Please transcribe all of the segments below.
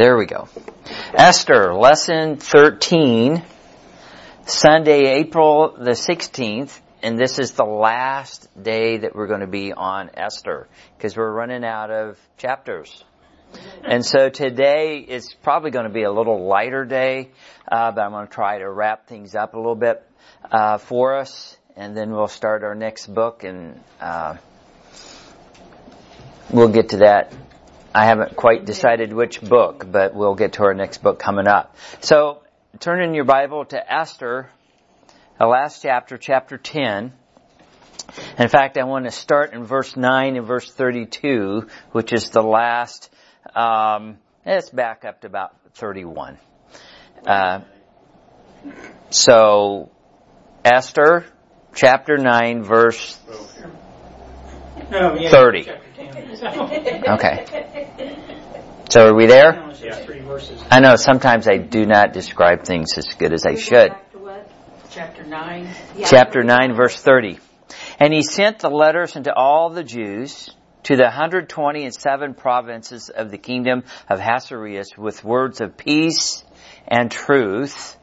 There we go. Esther, lesson 13, Sunday, April the 16th, and this is the last day that we're going to be on Esther, because we're running out of chapters. And so today is probably going to be a little lighter day, uh, but I'm going to try to wrap things up a little bit uh, for us, and then we'll start our next book, and uh, we'll get to that. I haven't quite decided which book, but we'll get to our next book coming up. So turn in your Bible to Esther, the last chapter, chapter 10. In fact, I want to start in verse 9 and verse 32, which is the last, um, let's back up to about 31. Uh, so, Esther, chapter 9, verse 30. Okay. So are we there? I know sometimes I do not describe things as good as I should. Chapter 9. Chapter 9 verse 30. And he sent the letters into all the Jews to the 120 and seven provinces of the kingdom of Ahasuerus with words of peace and truth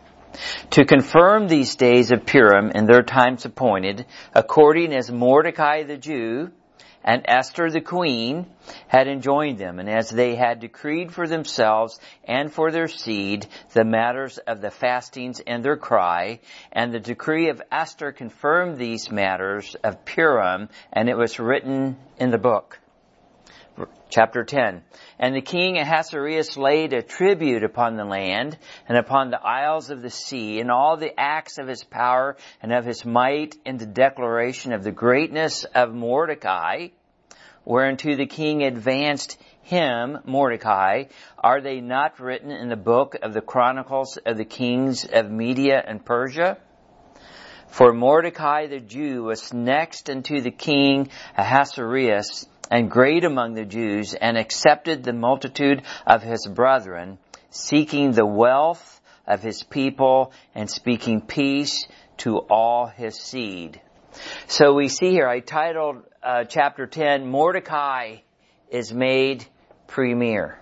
to confirm these days of Purim in their times appointed, according as Mordecai the Jew and Esther the queen had enjoined them, and as they had decreed for themselves and for their seed the matters of the fastings and their cry, and the decree of Esther confirmed these matters of Purim, and it was written in the book. Chapter 10. And the king Ahasuerus laid a tribute upon the land and upon the isles of the sea and all the acts of his power and of his might in the declaration of the greatness of Mordecai, whereunto the king advanced him, Mordecai, are they not written in the book of the chronicles of the kings of Media and Persia? For Mordecai the Jew was next unto the king Ahasuerus and great among the Jews and accepted the multitude of his brethren, seeking the wealth of his people and speaking peace to all his seed. So we see here, I titled uh, chapter 10, Mordecai is made premier.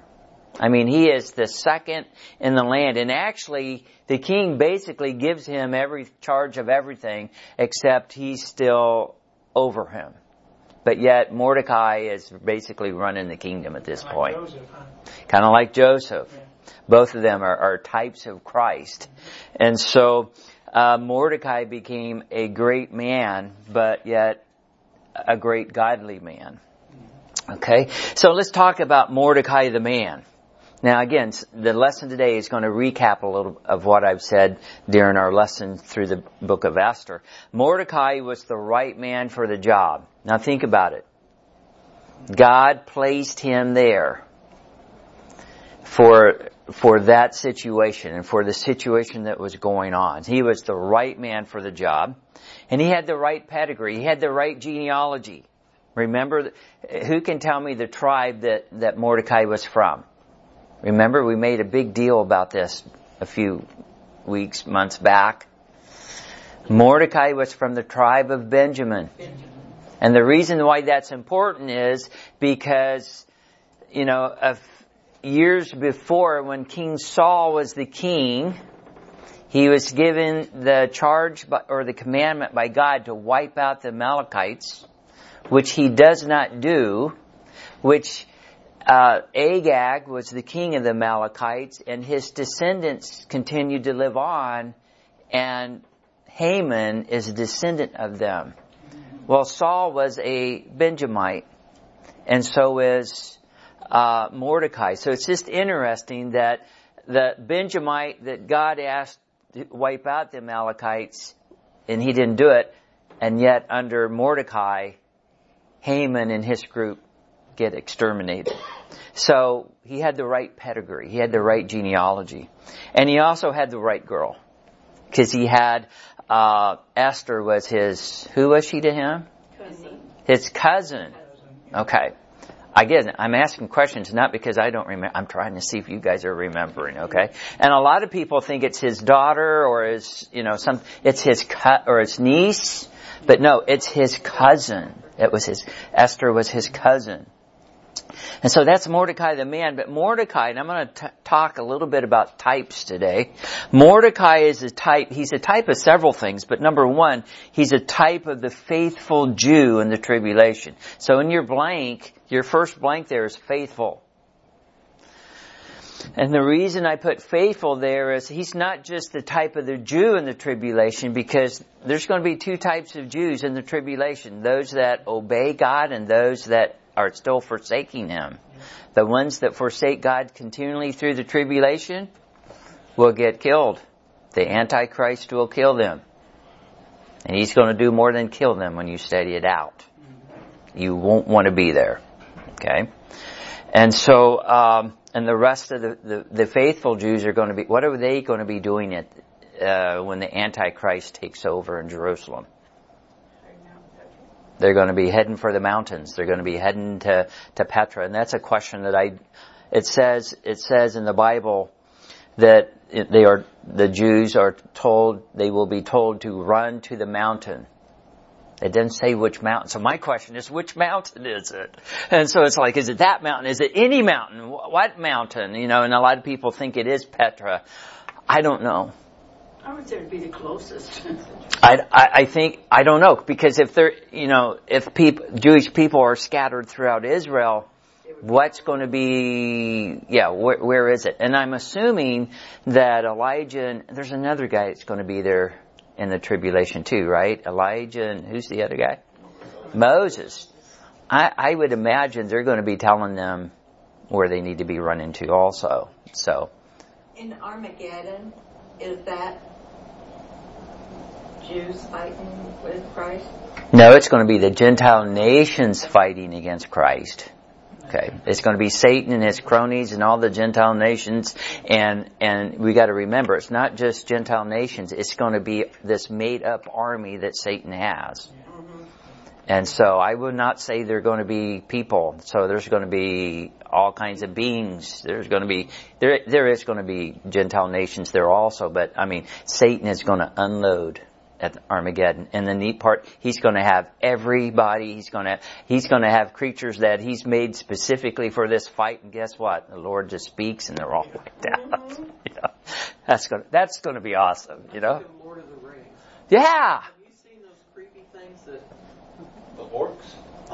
I mean, he is the second in the land. And actually, the king basically gives him every charge of everything, except he's still over him. But yet, Mordecai is basically running the kingdom at this Like point. Joseph, huh? Kind of like Joseph. Yeah. Both of them are, are types of Christ. And so, uh, Mordecai became a great man, but yet a great godly man. Okay? So let's talk about Mordecai the man. Now again, the lesson today is going to recap a little of what I've said during our lesson through the book of Esther. Mordecai was the right man for the job. Now think about it. God placed him there for for that situation and for the situation that was going on. He was the right man for the job, and he had the right pedigree. He had the right genealogy. Remember, who can tell me the tribe that that Mordecai was from? Remember, we made a big deal about this a few weeks, months back. Mordecai was from the tribe of Benjamin. And the reason why that's important is because, you know, of years before when King Saul was the king, he was given the charge by, or the commandment by God to wipe out the Amalekites, which he does not do, which uh, Agag was the king of the Amalekites, and his descendants continued to live on, and Haman is a descendant of them. Well, Saul was a Benjamite, and so is uh, Mordecai. So it's just interesting that the Benjamite that God asked to wipe out the Amalekites, and he didn't do it, and yet under Mordecai, Haman and his group get exterminated. So he had the right pedigree, he had the right genealogy, and he also had the right girl, because he had uh, Esther was his. Who was she to him? Cousin. His cousin. Okay. Again, I'm asking questions not because I don't remember. I'm trying to see if you guys are remembering. Okay. And a lot of people think it's his daughter or his, you know, some. It's his cut or his niece, but no, it's his cousin. It was his. Esther was his cousin. And so that's Mordecai the man, but Mordecai, and I'm going to talk a little bit about types today. Mordecai is a type, he's a type of several things, but number one, he's a type of the faithful Jew in the tribulation. So in your blank, your first blank there is faithful. And the reason I put faithful there is he's not just the type of the Jew in the tribulation because there's going to be two types of Jews in the tribulation. Those that obey God and those that are still forsaking Him. The ones that forsake God continually through the tribulation will get killed. The Antichrist will kill them. And He's going to do more than kill them when you study it out. You won't want to be there. Okay? And so, um, and the rest of the, the, the, faithful Jews are going to be, what are they going to be doing it, uh, when the Antichrist takes over in Jerusalem? They're going to be heading for the mountains. They're going to be heading to, to Petra. And that's a question that I, it says, it says in the Bible that they are, the Jews are told, they will be told to run to the mountain. It didn't say which mountain. So my question is, which mountain is it? And so it's like, is it that mountain? Is it any mountain? What mountain? You know, and a lot of people think it is Petra. I don't know. I would say it'd be the closest. I, I, I think, I don't know, because if they're, you know, if people, Jewish people are scattered throughout Israel, what's going to be, yeah, where, where is it? And I'm assuming that Elijah, and there's another guy that's going to be there in the tribulation too, right? Elijah and who's the other guy? Moses. I, I would imagine they're going to be telling them where they need to be running to also. So. In Armageddon, is that Jews fighting with Christ? No, it's going to be the Gentile nations fighting against Christ. Okay. It's going to be Satan and his cronies and all the Gentile nations and, and we got to remember it's not just Gentile nations, it's going to be this made up army that Satan has. Mm-hmm. And so I would not say they're going to be people. So there's going to be all kinds of beings. There's going to be, there, there is going to be Gentile nations there also, but I mean, Satan is going to unload at Armageddon. And the neat part, he's going to have everybody. He's going to he's going to have creatures that he's made specifically for this fight. And guess what? The Lord just speaks, and they're all wiped out. Mm-hmm. you know, that's going to, that's going to be awesome. You know. Lord of the Rings. Yeah. Have you seen those creepy things that the orcs?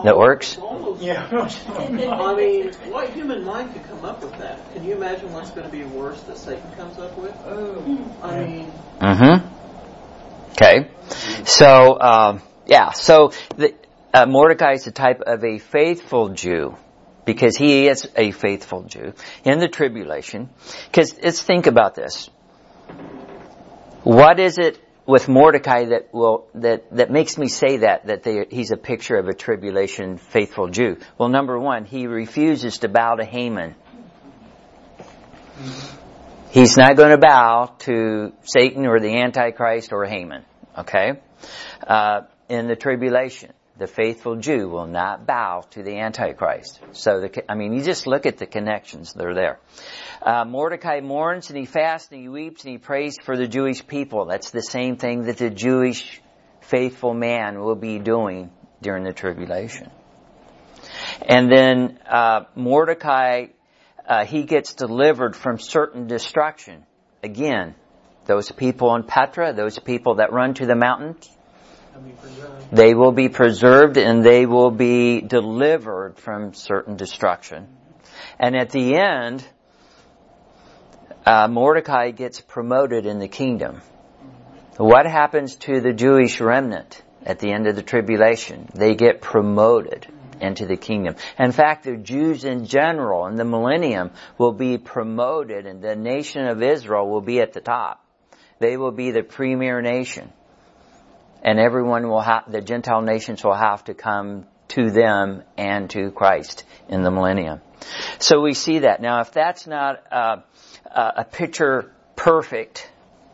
The orcs? Almost. Yeah. I mean, what human mind could come up with that? Can you imagine what's going to be worse that Satan comes up with? Oh. I mean. Mm-hmm. Okay, so um, yeah, so the, uh, Mordecai is the type of a faithful Jew because he is a faithful Jew in the tribulation. Because let's think about this: what is it with Mordecai that will that that makes me say that that they, he's a picture of a tribulation faithful Jew? Well, number one, he refuses to bow to Haman. He's not going to bow to Satan or the Antichrist or Haman. Okay? Uh, in the tribulation, the faithful Jew will not bow to the Antichrist. So, the, I mean, you just look at the connections that are there. Uh, Mordecai mourns and he fasts and he weeps and he prays for the Jewish people. That's the same thing that the Jewish faithful man will be doing during the tribulation. And then uh, Mordecai uh, he gets delivered from certain destruction. Again, those people in Petra, those people that run to the mountains, they will be preserved and they will be delivered from certain destruction. And at the end, uh, Mordecai gets promoted in the kingdom. What happens to the Jewish remnant at the end of the tribulation? They get promoted into the kingdom. In fact, the Jews in general in the millennium will be promoted and the nation of Israel will be at the top. They will be the premier nation. And everyone will have, the Gentile nations will have to come to them and to Christ in the millennium. So we see that. Now if that's not a, a picture perfect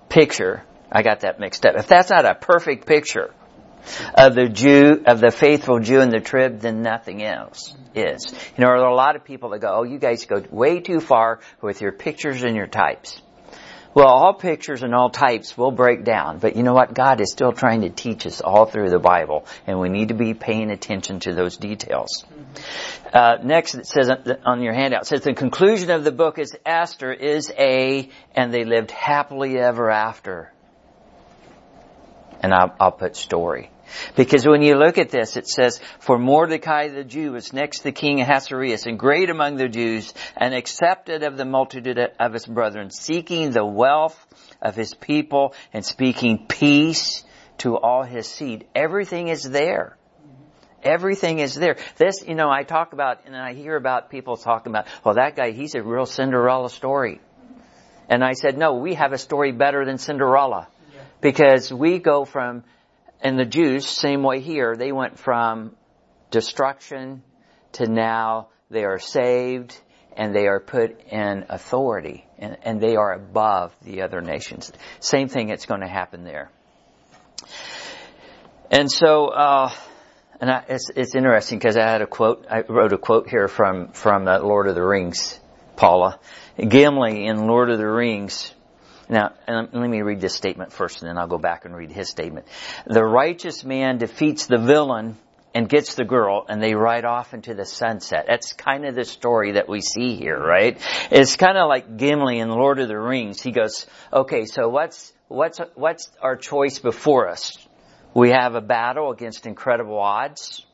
picture, I got that mixed up. If that's not a perfect picture of the Jew, of the faithful Jew in the trib, then nothing else is. You know, there are a lot of people that go, oh, you guys go way too far with your pictures and your types. Well, all pictures and all types will break down, but you know what? God is still trying to teach us all through the Bible, and we need to be paying attention to those details. Uh, next, it says on your handout, it says the conclusion of the book is Esther is a, and they lived happily ever after. And I'll, I'll put story. Because when you look at this, it says, For Mordecai the Jew was next to King Ahasuerus and great among the Jews and accepted of the multitude of his brethren, seeking the wealth of his people and speaking peace to all his seed. Everything is there. Everything is there. This, you know, I talk about, and I hear about people talking about, well, that guy, he's a real Cinderella story. And I said, no, we have a story better than Cinderella. Because we go from and the Jews, same way here, they went from destruction to now they are saved and they are put in authority and, and they are above the other nations. Same thing that's going to happen there. And so, uh, and I, it's, it's interesting because I had a quote, I wrote a quote here from, from uh, Lord of the Rings, Paula. Gimli in Lord of the Rings now, let me read this statement first and then I'll go back and read his statement. The righteous man defeats the villain and gets the girl and they ride off into the sunset. That's kind of the story that we see here, right? It's kind of like Gimli in Lord of the Rings. He goes, okay, so what's, what's, what's our choice before us? We have a battle against incredible odds,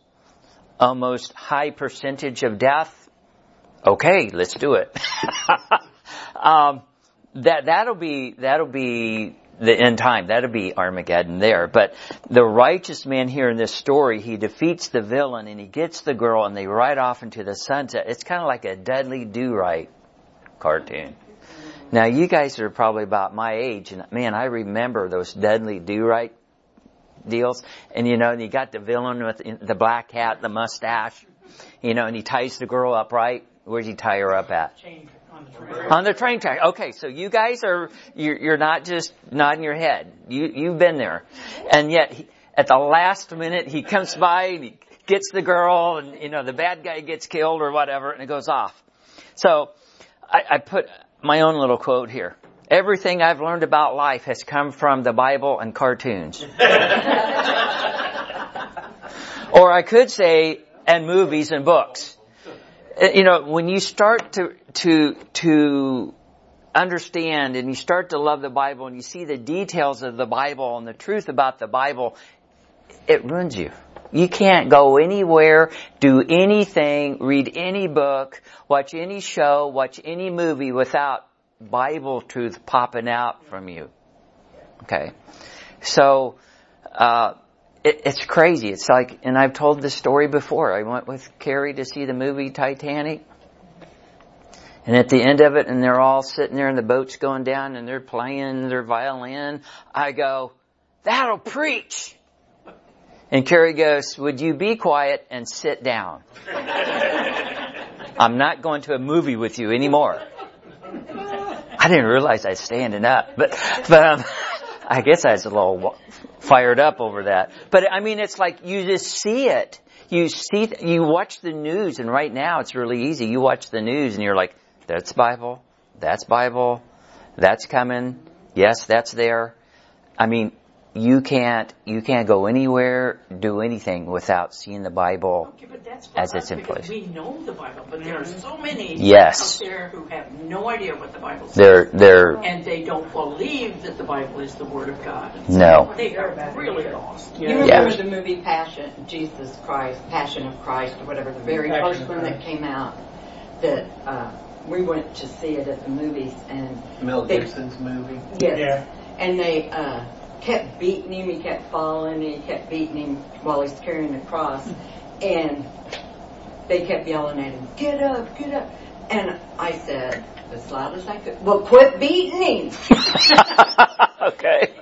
almost high percentage of death. Okay, let's do it. um, that that'll be that'll be the end time. That'll be Armageddon there. But the righteous man here in this story, he defeats the villain and he gets the girl and they ride off into the sunset. It's kind of like a Dudley Do Right cartoon. Now you guys are probably about my age and man, I remember those Dudley Do Right deals. And you know, and you got the villain with the black hat, the mustache, you know, and he ties the girl up right. Where'd he tie her up at? On the train track. Okay, so you guys are you're, you're not just nodding your head. You you've been there, and yet he, at the last minute he comes by and he gets the girl, and you know the bad guy gets killed or whatever, and it goes off. So I, I put my own little quote here. Everything I've learned about life has come from the Bible and cartoons. or I could say, and movies and books. Uh, you know, when you start to, to, to understand and you start to love the Bible and you see the details of the Bible and the truth about the Bible, it ruins you. You can't go anywhere, do anything, read any book, watch any show, watch any movie without Bible truth popping out from you. Okay. So, uh, it, it's crazy. It's like, and I've told this story before. I went with Carrie to see the movie Titanic. And at the end of it, and they're all sitting there and the boat's going down and they're playing their violin. I go, that'll preach. And Carrie goes, would you be quiet and sit down? I'm not going to a movie with you anymore. I didn't realize I was standing up, but, but, um, I guess I was a little fired up over that. But I mean, it's like you just see it. You see, you watch the news and right now it's really easy. You watch the news and you're like, that's Bible, that's Bible, that's coming, yes, that's there. I mean, you can't you can't go anywhere, do anything without seeing the Bible Okay, but that's for as us it's in place. We know the Bible, but there are so many Yes. out there who have no idea what the Bible says. They're they're and they don't believe that the Bible is the Word of God. no. They are really lost. You Yeah. remember Yeah. the movie Passion, Jesus Christ, Passion of Christ, or whatever, the very Passion first one that came out. That uh, we went to see it at the movies, and Mel They- Gibson's movie. yes, Yeah. and they uh, kept beating him. He kept falling. And He kept beating him while he's carrying the cross, and they kept yelling at him, "Get up, get up!" And I said as loud as I could, "Well, quit beating him." okay.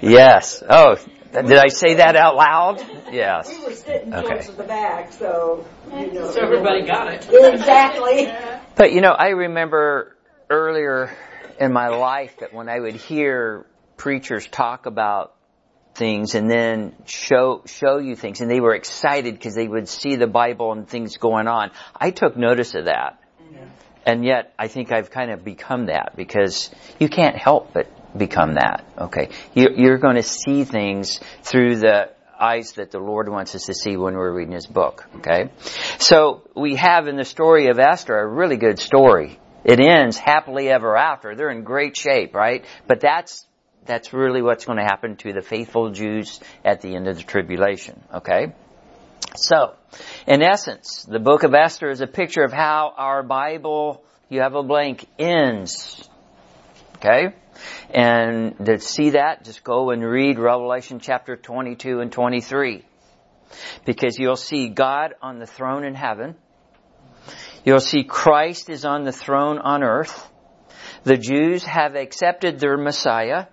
Yes. Oh, did I say that out loud? Yes. We were sitting Okay. close to the back, so you know. So everybody got it. Exactly. But you know, I remember earlier in my life that when I would hear preachers talk about things and then show show you things and they were excited because they would see the Bible and things going on. I took notice of that. And yet, I think I've kind of become that because you can't help but become that. Okay. You're going to see things through the eyes that the Lord wants us to see when we're reading His book. Okay. So we have in the story of Esther a really good story. It ends happily ever after. They're in great shape, right? But that's that's really what's going to happen to the faithful Jews at the end of the tribulation. Okay? So, in essence, the book of Esther is a picture of how our Bible, you have a blank, ends. Okay? And to see that, just go and read Revelation chapter 22 and 23. Because you'll see God on the throne in heaven. You'll see Christ is on the throne on earth. The Jews have accepted their Messiah.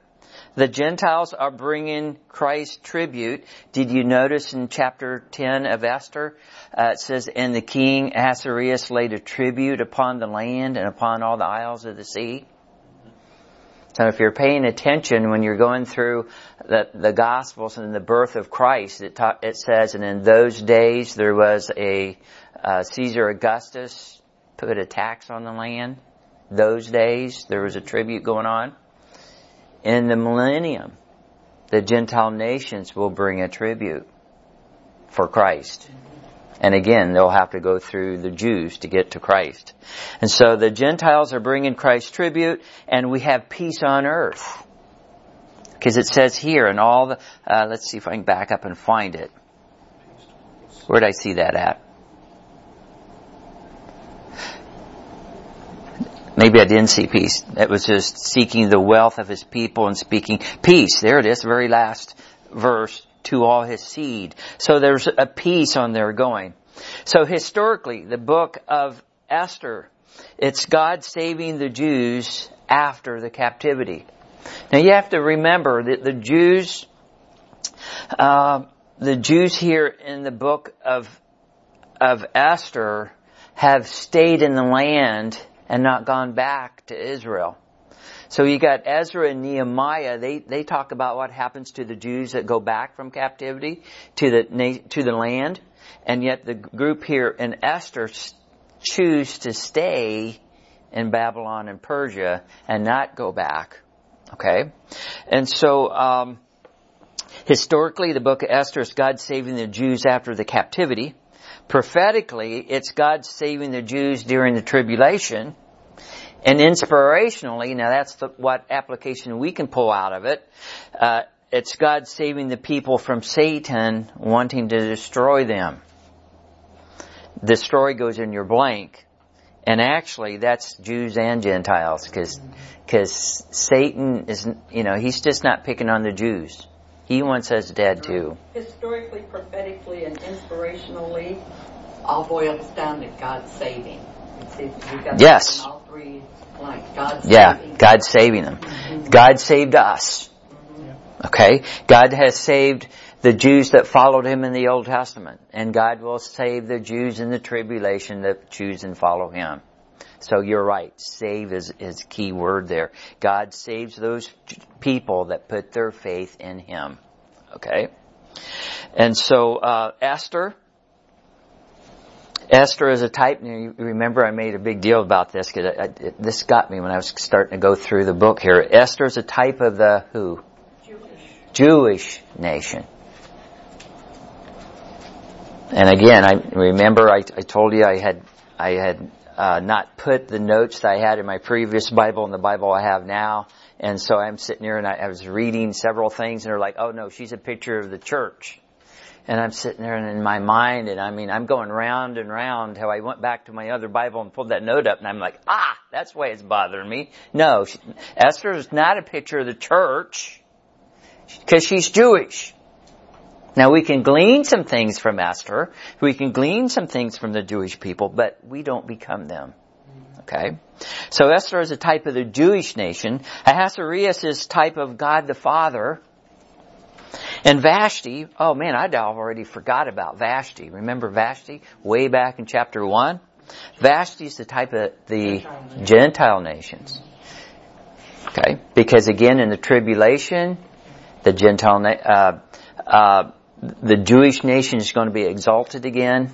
The Gentiles are bringing Christ tribute. Did you notice in chapter 10 of Esther, uh, it says, and the king Ahasuerus laid a tribute upon the land and upon all the isles of the sea. So if you're paying attention when you're going through the, the Gospels and the birth of Christ, it, ta- it says, and in those days there was a uh, Caesar Augustus put a tax on the land. Those days there was a tribute going on. In the millennium, the Gentile nations will bring a tribute for Christ. And again, they'll have to go through the Jews to get to Christ. And so the Gentiles are bringing Christ tribute and we have peace on earth. Because it says here and all the, uh, let's see if I can back up and find it. Where did I see that at? Maybe I didn't see peace. It was just seeking the wealth of his people and speaking peace. There it is, the very last verse, to all his seed. So there's a peace on there going. So historically, the book of Esther, it's God saving the Jews after the captivity. Now you have to remember that the Jews, uh, the Jews here in the book of of Esther have stayed in the land and not gone back to Israel. So you got Ezra and Nehemiah, they, they talk about what happens to the Jews that go back from captivity to the, to the land. And yet the group here in Esther choose to stay in Babylon and Persia and not go back. Okay? And so, um, historically, the book of Esther is God saving the Jews after the captivity. Prophetically, it's God saving the Jews during the tribulation. And inspirationally, now that's the, what application we can pull out of it. Uh, it's God saving the people from Satan wanting to destroy them. The story goes in your blank. And actually, that's Jews and Gentiles, because because Satan is, you know, he's just not picking on the Jews. He wants us dead too. Historically, prophetically, and inspirationally, all boils down to God saving. yes. God yeah, God saving them. Mm-hmm. God saved us. Mm-hmm. Okay? God has saved the Jews that followed him in the Old Testament. And God will save the Jews in the tribulation that choose and follow him. So you're right. Save is, is key word there. God saves those people that put their faith in Him. Okay? And so, uh, Esther, Esther is a type, you remember I made a big deal about this because this got me when I was starting to go through the book here. Esther is a type of the who? Jewish. Jewish nation. And again, I remember I, I told you I had I had uh, not put the notes that I had in my previous Bible in the Bible I have now. And so I'm sitting here and I, I was reading several things and they're like, oh no, she's a picture of the church. And I'm sitting there and in my mind and I mean, I'm going round and round how I went back to my other Bible and pulled that note up and I'm like, ah, that's why it's bothering me. No, she, Esther is not a picture of the church because she's Jewish. Now we can glean some things from Esther. We can glean some things from the Jewish people, but we don't become them. Okay? So Esther is a type of the Jewish nation. Ahasuerus is type of God the Father. And Vashti, oh man, I'd already forgot about Vashti. Remember Vashti? Way back in chapter 1? Vashti is the type of the Gentile nations. Okay? Because again, in the tribulation, the Gentile, uh, uh, the Jewish nation is going to be exalted again.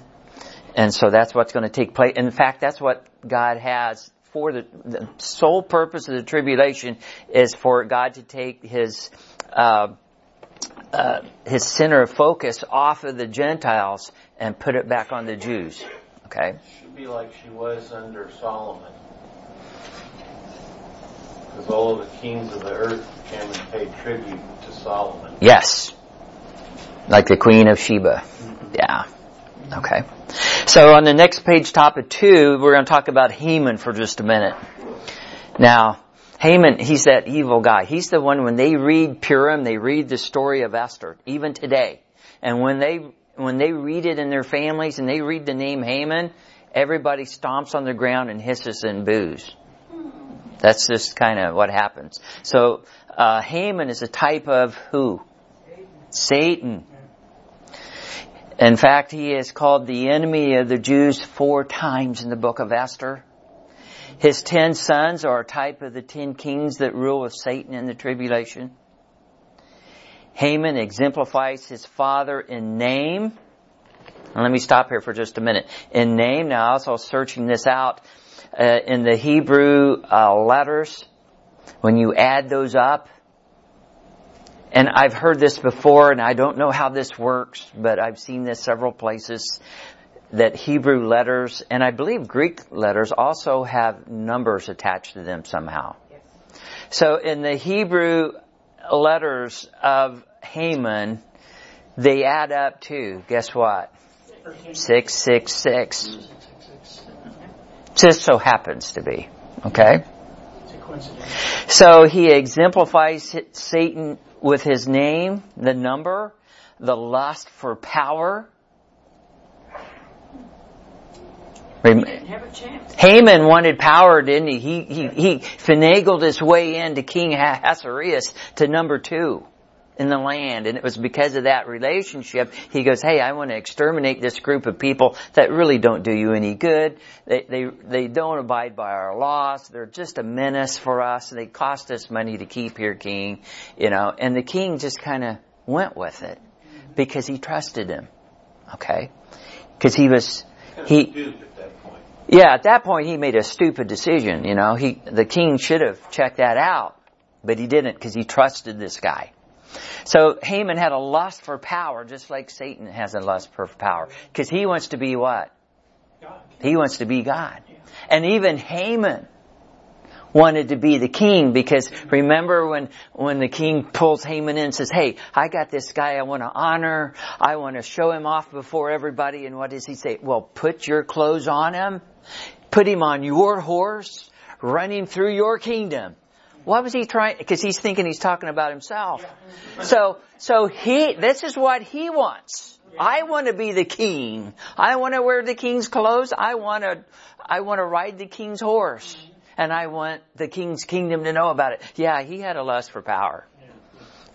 And so that's what's going to take place. In fact, that's what God has for the, the sole purpose of the tribulation is for God to take his uh, uh, his center of focus off of the Gentiles and put it back on the Jews. Okay. Should be like she was under Solomon, because all of the kings of the earth came and paid tribute to Solomon. Yes. Like the Queen of Sheba. Yeah. Okay. So on the next page, top of two, we're going to talk about Haman for just a minute. Now, Haman, he's that evil guy. He's the one when they read Purim, they read the story of Esther, even today. And when they, when they read it in their families and they read the name Haman, everybody stomps on the ground and hisses and boos. That's just kind of what happens. So, uh, Haman is a type of who? Satan. In fact, he is called the enemy of the Jews four times in the book of Esther. His ten sons are a type of the ten kings that rule with Satan in the tribulation. Haman exemplifies his father in name. And let me stop here for just a minute. In name, now I also searching this out, uh, in the Hebrew uh, letters, when you add those up, and I've heard this before and I don't know how this works, but I've seen this several places that Hebrew letters and I believe Greek letters also have numbers attached to them somehow. Yes. So in the Hebrew letters of Haman, they add up to, guess what? 666. Just so happens to be. Okay? So he exemplifies Satan with his name, the number, the lust for power. Haman wanted power, didn't he? He, he, he finagled his way into King Ahasuerus to number two in the land. And it was because of that relationship, he goes, hey, I want to exterminate this group of people that really don't do you any good. They, they, they don't abide by our laws. They're just a menace for us. They cost us money to keep here, king. You know, and the king just kind of went with it because he trusted him. Okay? Because he was, he, yeah, at that point he made a stupid decision, you know. He, the king should have checked that out, but he didn't because he trusted this guy. So Haman had a lust for power, just like Satan has a lust for power. Because he wants to be what? God. He wants to be God. And even Haman wanted to be the king because remember when, when the king pulls Haman in and says, hey, I got this guy I want to honor. I want to show him off before everybody. And what does he say? Well, put your clothes on him. Put him on your horse. Run him through your kingdom. What was he trying? Because he's thinking he's talking about himself. So, so he, this is what he wants. I want to be the king. I want to wear the king's clothes. I want to, I want to ride the king's horse. And I want the king's kingdom to know about it. Yeah, he had a lust for power.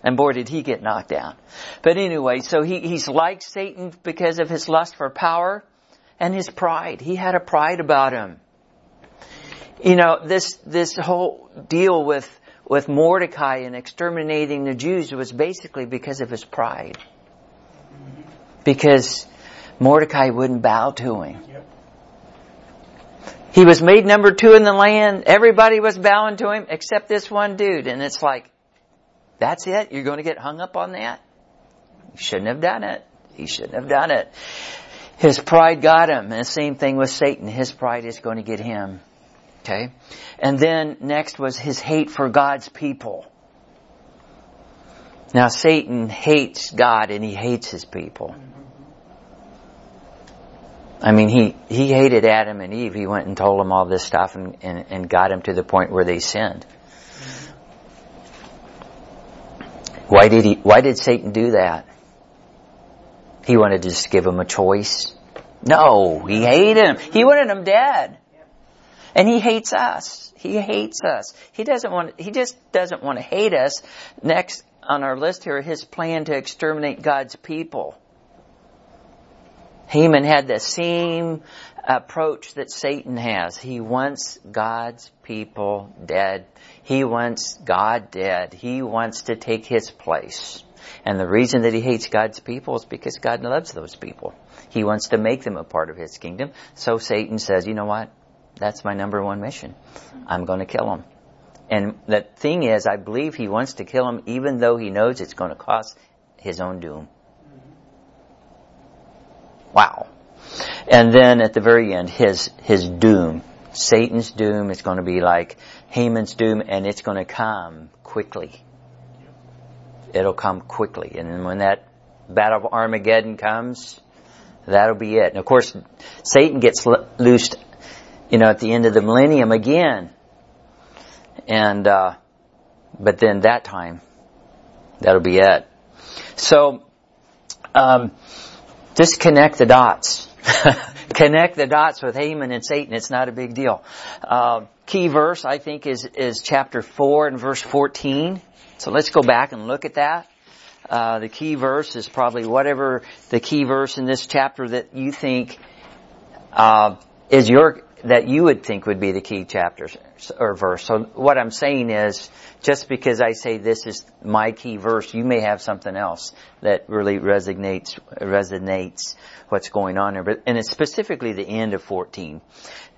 And boy, did he get knocked down. But anyway, so he, he's like Satan because of his lust for power and his pride. He had a pride about him you know, this, this whole deal with, with Mordecai and exterminating the Jews was basically because of his pride. Because Mordecai wouldn't bow to him. He was made number two in the land. Everybody was bowing to him except this one dude. And it's like, that's it? You're going to get hung up on that? You shouldn't have done it. He shouldn't have done it. His pride got him. And the same thing with Satan. His pride is going to get him. Okay? And then next was his hate for God's people. Now Satan hates God and he hates his people. I mean, he, he hated Adam and Eve. He went and told them all this stuff and, and, and got them to the point where they sinned. Why did he, why did Satan do that? He wanted to just give them a choice. No, he hated them. He wanted them dead. And he hates us. He hates us. He doesn't want, he just doesn't want to hate us. Next on our list here, his plan to exterminate God's people. Haman had the same approach that Satan has. He wants God's people dead. He wants God dead. He wants to take his place. And the reason that he hates God's people is because God loves those people. He wants to make them a part of his kingdom. So Satan says, you know what? That's my number one mission. I'm going to kill him. And the thing is, I believe he wants to kill him even though he knows it's going to cost his own doom. Wow. And then at the very end, his, his doom. Satan's doom is going to be like Haman's doom and it's going to come quickly. It'll come quickly. And when that battle of Armageddon comes, that'll be it. And of course, Satan gets loosed, you know, at the end of the millennium again. And, uh, but then that time, that'll be it. So, um, just connect the dots. connect the dots with Haman and Satan. It's not a big deal. Uh, key verse, I think, is, is chapter 4 and verse 14. So let's go back and look at that. Uh, the key verse is probably whatever the key verse in this chapter that you think uh, is your that you would think would be the key chapter or verse. So what I'm saying is, just because I say this is my key verse, you may have something else that really resonates resonates what's going on there. But and it's specifically the end of 14.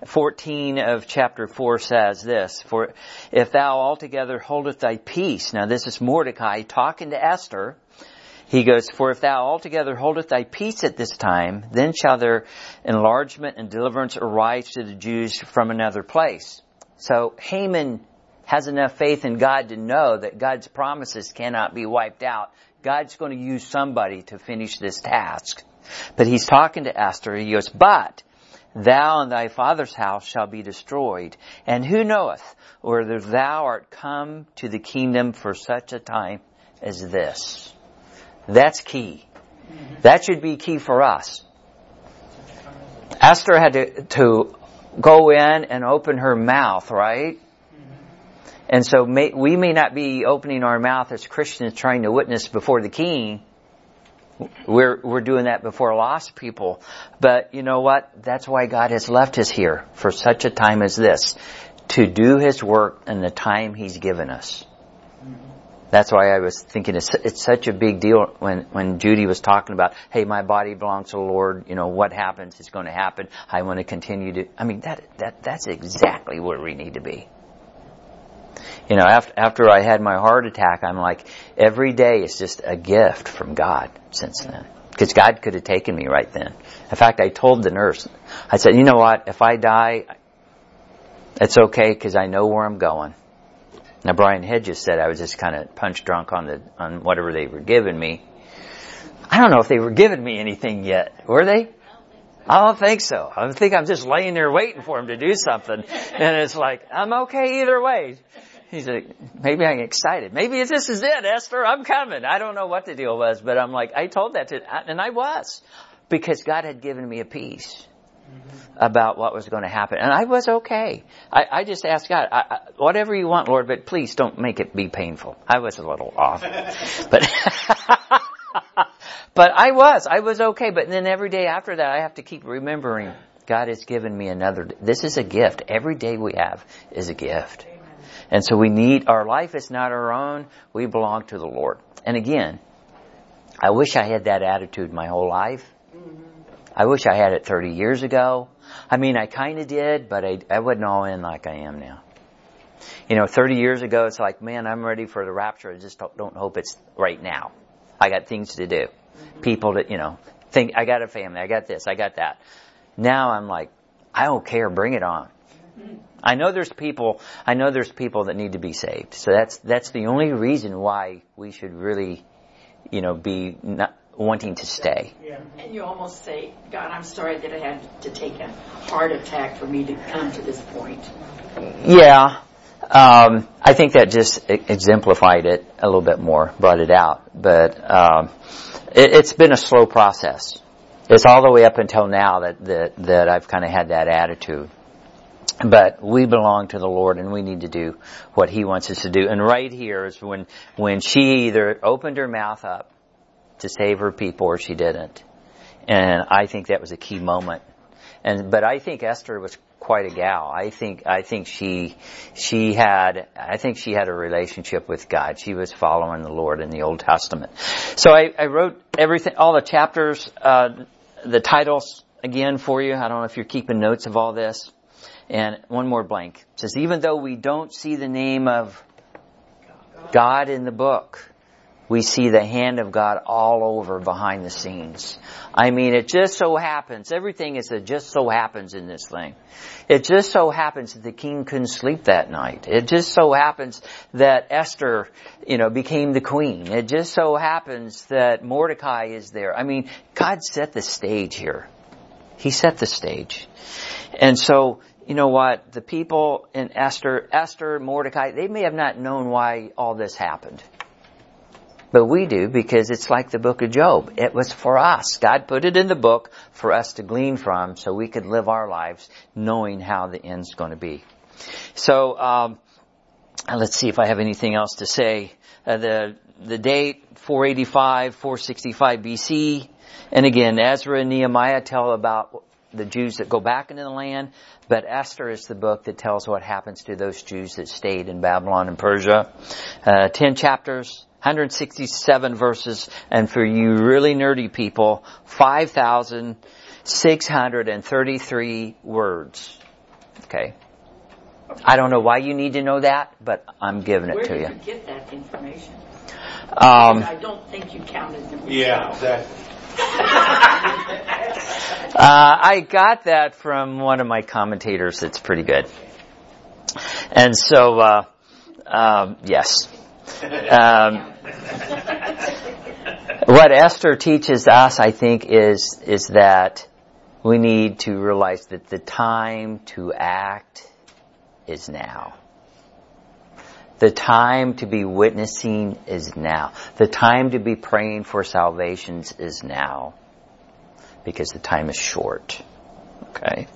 14 of chapter 4 says this, For if thou altogether holdeth thy peace, now this is Mordecai talking to Esther, he goes, For if thou altogether holdeth thy peace at this time, then shall there enlargement and deliverance arise to the Jews from another place. So Haman has enough faith in God to know that God's promises cannot be wiped out. God's going to use somebody to finish this task. But he's talking to Esther. He goes, But thou and thy father's house shall be destroyed. And who knoweth whether thou art come to the kingdom for such a time as this? That's key. That should be key for us. Esther had to, to go in and open her mouth, right? And so may, we may not be opening our mouth as Christians trying to witness before the king. We're, we're doing that before lost people. But you know what? That's why God has left us here for such a time as this. To do His work in the time He's given us. That's why I was thinking it's, it's such a big deal when, when Judy was talking about, hey, my body belongs to the Lord, you know, what happens is going to happen. I want to continue to, I mean, that, that, that's exactly where we need to be. You know, after, after I had my heart attack, I'm like, every day is just a gift from God since then. Because God could have taken me right then. In fact, I told the nurse, I said, you know what, if I die, it's okay because I know where I'm going. Now Brian Hedges said I was just kind of punch drunk on the on whatever they were giving me. I don't know if they were giving me anything yet. Were they? I don't think so. I think I'm just laying there waiting for him to do something. And it's like, I'm okay either way. He's like, maybe I'm excited. Maybe this is it, Esther. I'm coming. I don't know what the deal was, but I'm like, I told that to, and I was. Because God had given me a peace about what was going to happen. And I was okay. I, I just asked God, I, I, whatever you want, Lord, but please don't make it be painful. I was a little off. but, but I was, I was okay. But then every day after that, I have to keep remembering God has given me another, this is a gift. Every day we have is a gift. And so we need, our life is not our own. We belong to the Lord. And again, I wish I had that attitude my whole life. I wish I had it 30 years ago. I mean, I kind of did, but I, I wasn't all in like I am now. You know, 30 years ago, it's like, man, I'm ready for the rapture. I just don't, don't hope it's right now. I got things to do. Mm-hmm. People that, you know, think, I got a family, I got this, I got that. Now I'm like, I don't care, bring it on. Mm-hmm. I know there's people, I know there's people that need to be saved. So that's, that's the only reason why we should really, you know, be not, wanting to stay. Yeah. And you almost say, God, I'm sorry that I had to take a heart attack for me to come to this point. Yeah. Um, I think that just exemplified it a little bit more, brought it out. But um, it, it's been a slow process. It's all the way up until now that that, that I've kind of had that attitude. But we belong to the Lord and we need to do what He wants us to do. And right here is when, when she either opened her mouth up to save her people or she didn't. And I think that was a key moment. And, but I think Esther was quite a gal. I think I think she she had I think she had a relationship with God. She was following the Lord in the Old Testament. So I, I wrote everything, all the chapters, uh, the titles again for you. I don't know if you're keeping notes of all this. And one more blank. It says, even though we don't see the name of God in the book, we see the hand of God all over behind the scenes. I mean, it just so happens, everything is it just so happens in this thing. It just so happens that the king couldn't sleep that night. It just so happens that Esther, you know, became the queen. It just so happens that Mordecai is there. I mean, God set the stage here. He set the stage. And so, you know what? The people in Esther, Esther, Mordecai, they may have not known why all this happened. But we do because it's like the book of Job. It was for us. God put it in the book for us to glean from so we could live our lives knowing how the end's going to be. So, um, let's see if I have anything else to say. Uh, the, the date, 485, 465 BC. And again, Ezra and Nehemiah tell about the Jews that go back into the land, but Esther is the book that tells what happens to those Jews that stayed in Babylon and Persia. Uh, ten chapters, 167 verses, and for you really nerdy people, 5,633 words. Okay. I don't know why you need to know that, but I'm giving it Where to did you. you get that information? Um, I don't think you counted them. Yeah, exactly. Uh, I got that from one of my commentators It's pretty good. And so, uh, um, yes. Um, what Esther teaches us, I think, is, is that we need to realize that the time to act is now. The time to be witnessing is now. The time to be praying for salvations is now. Because the time is short. Okay?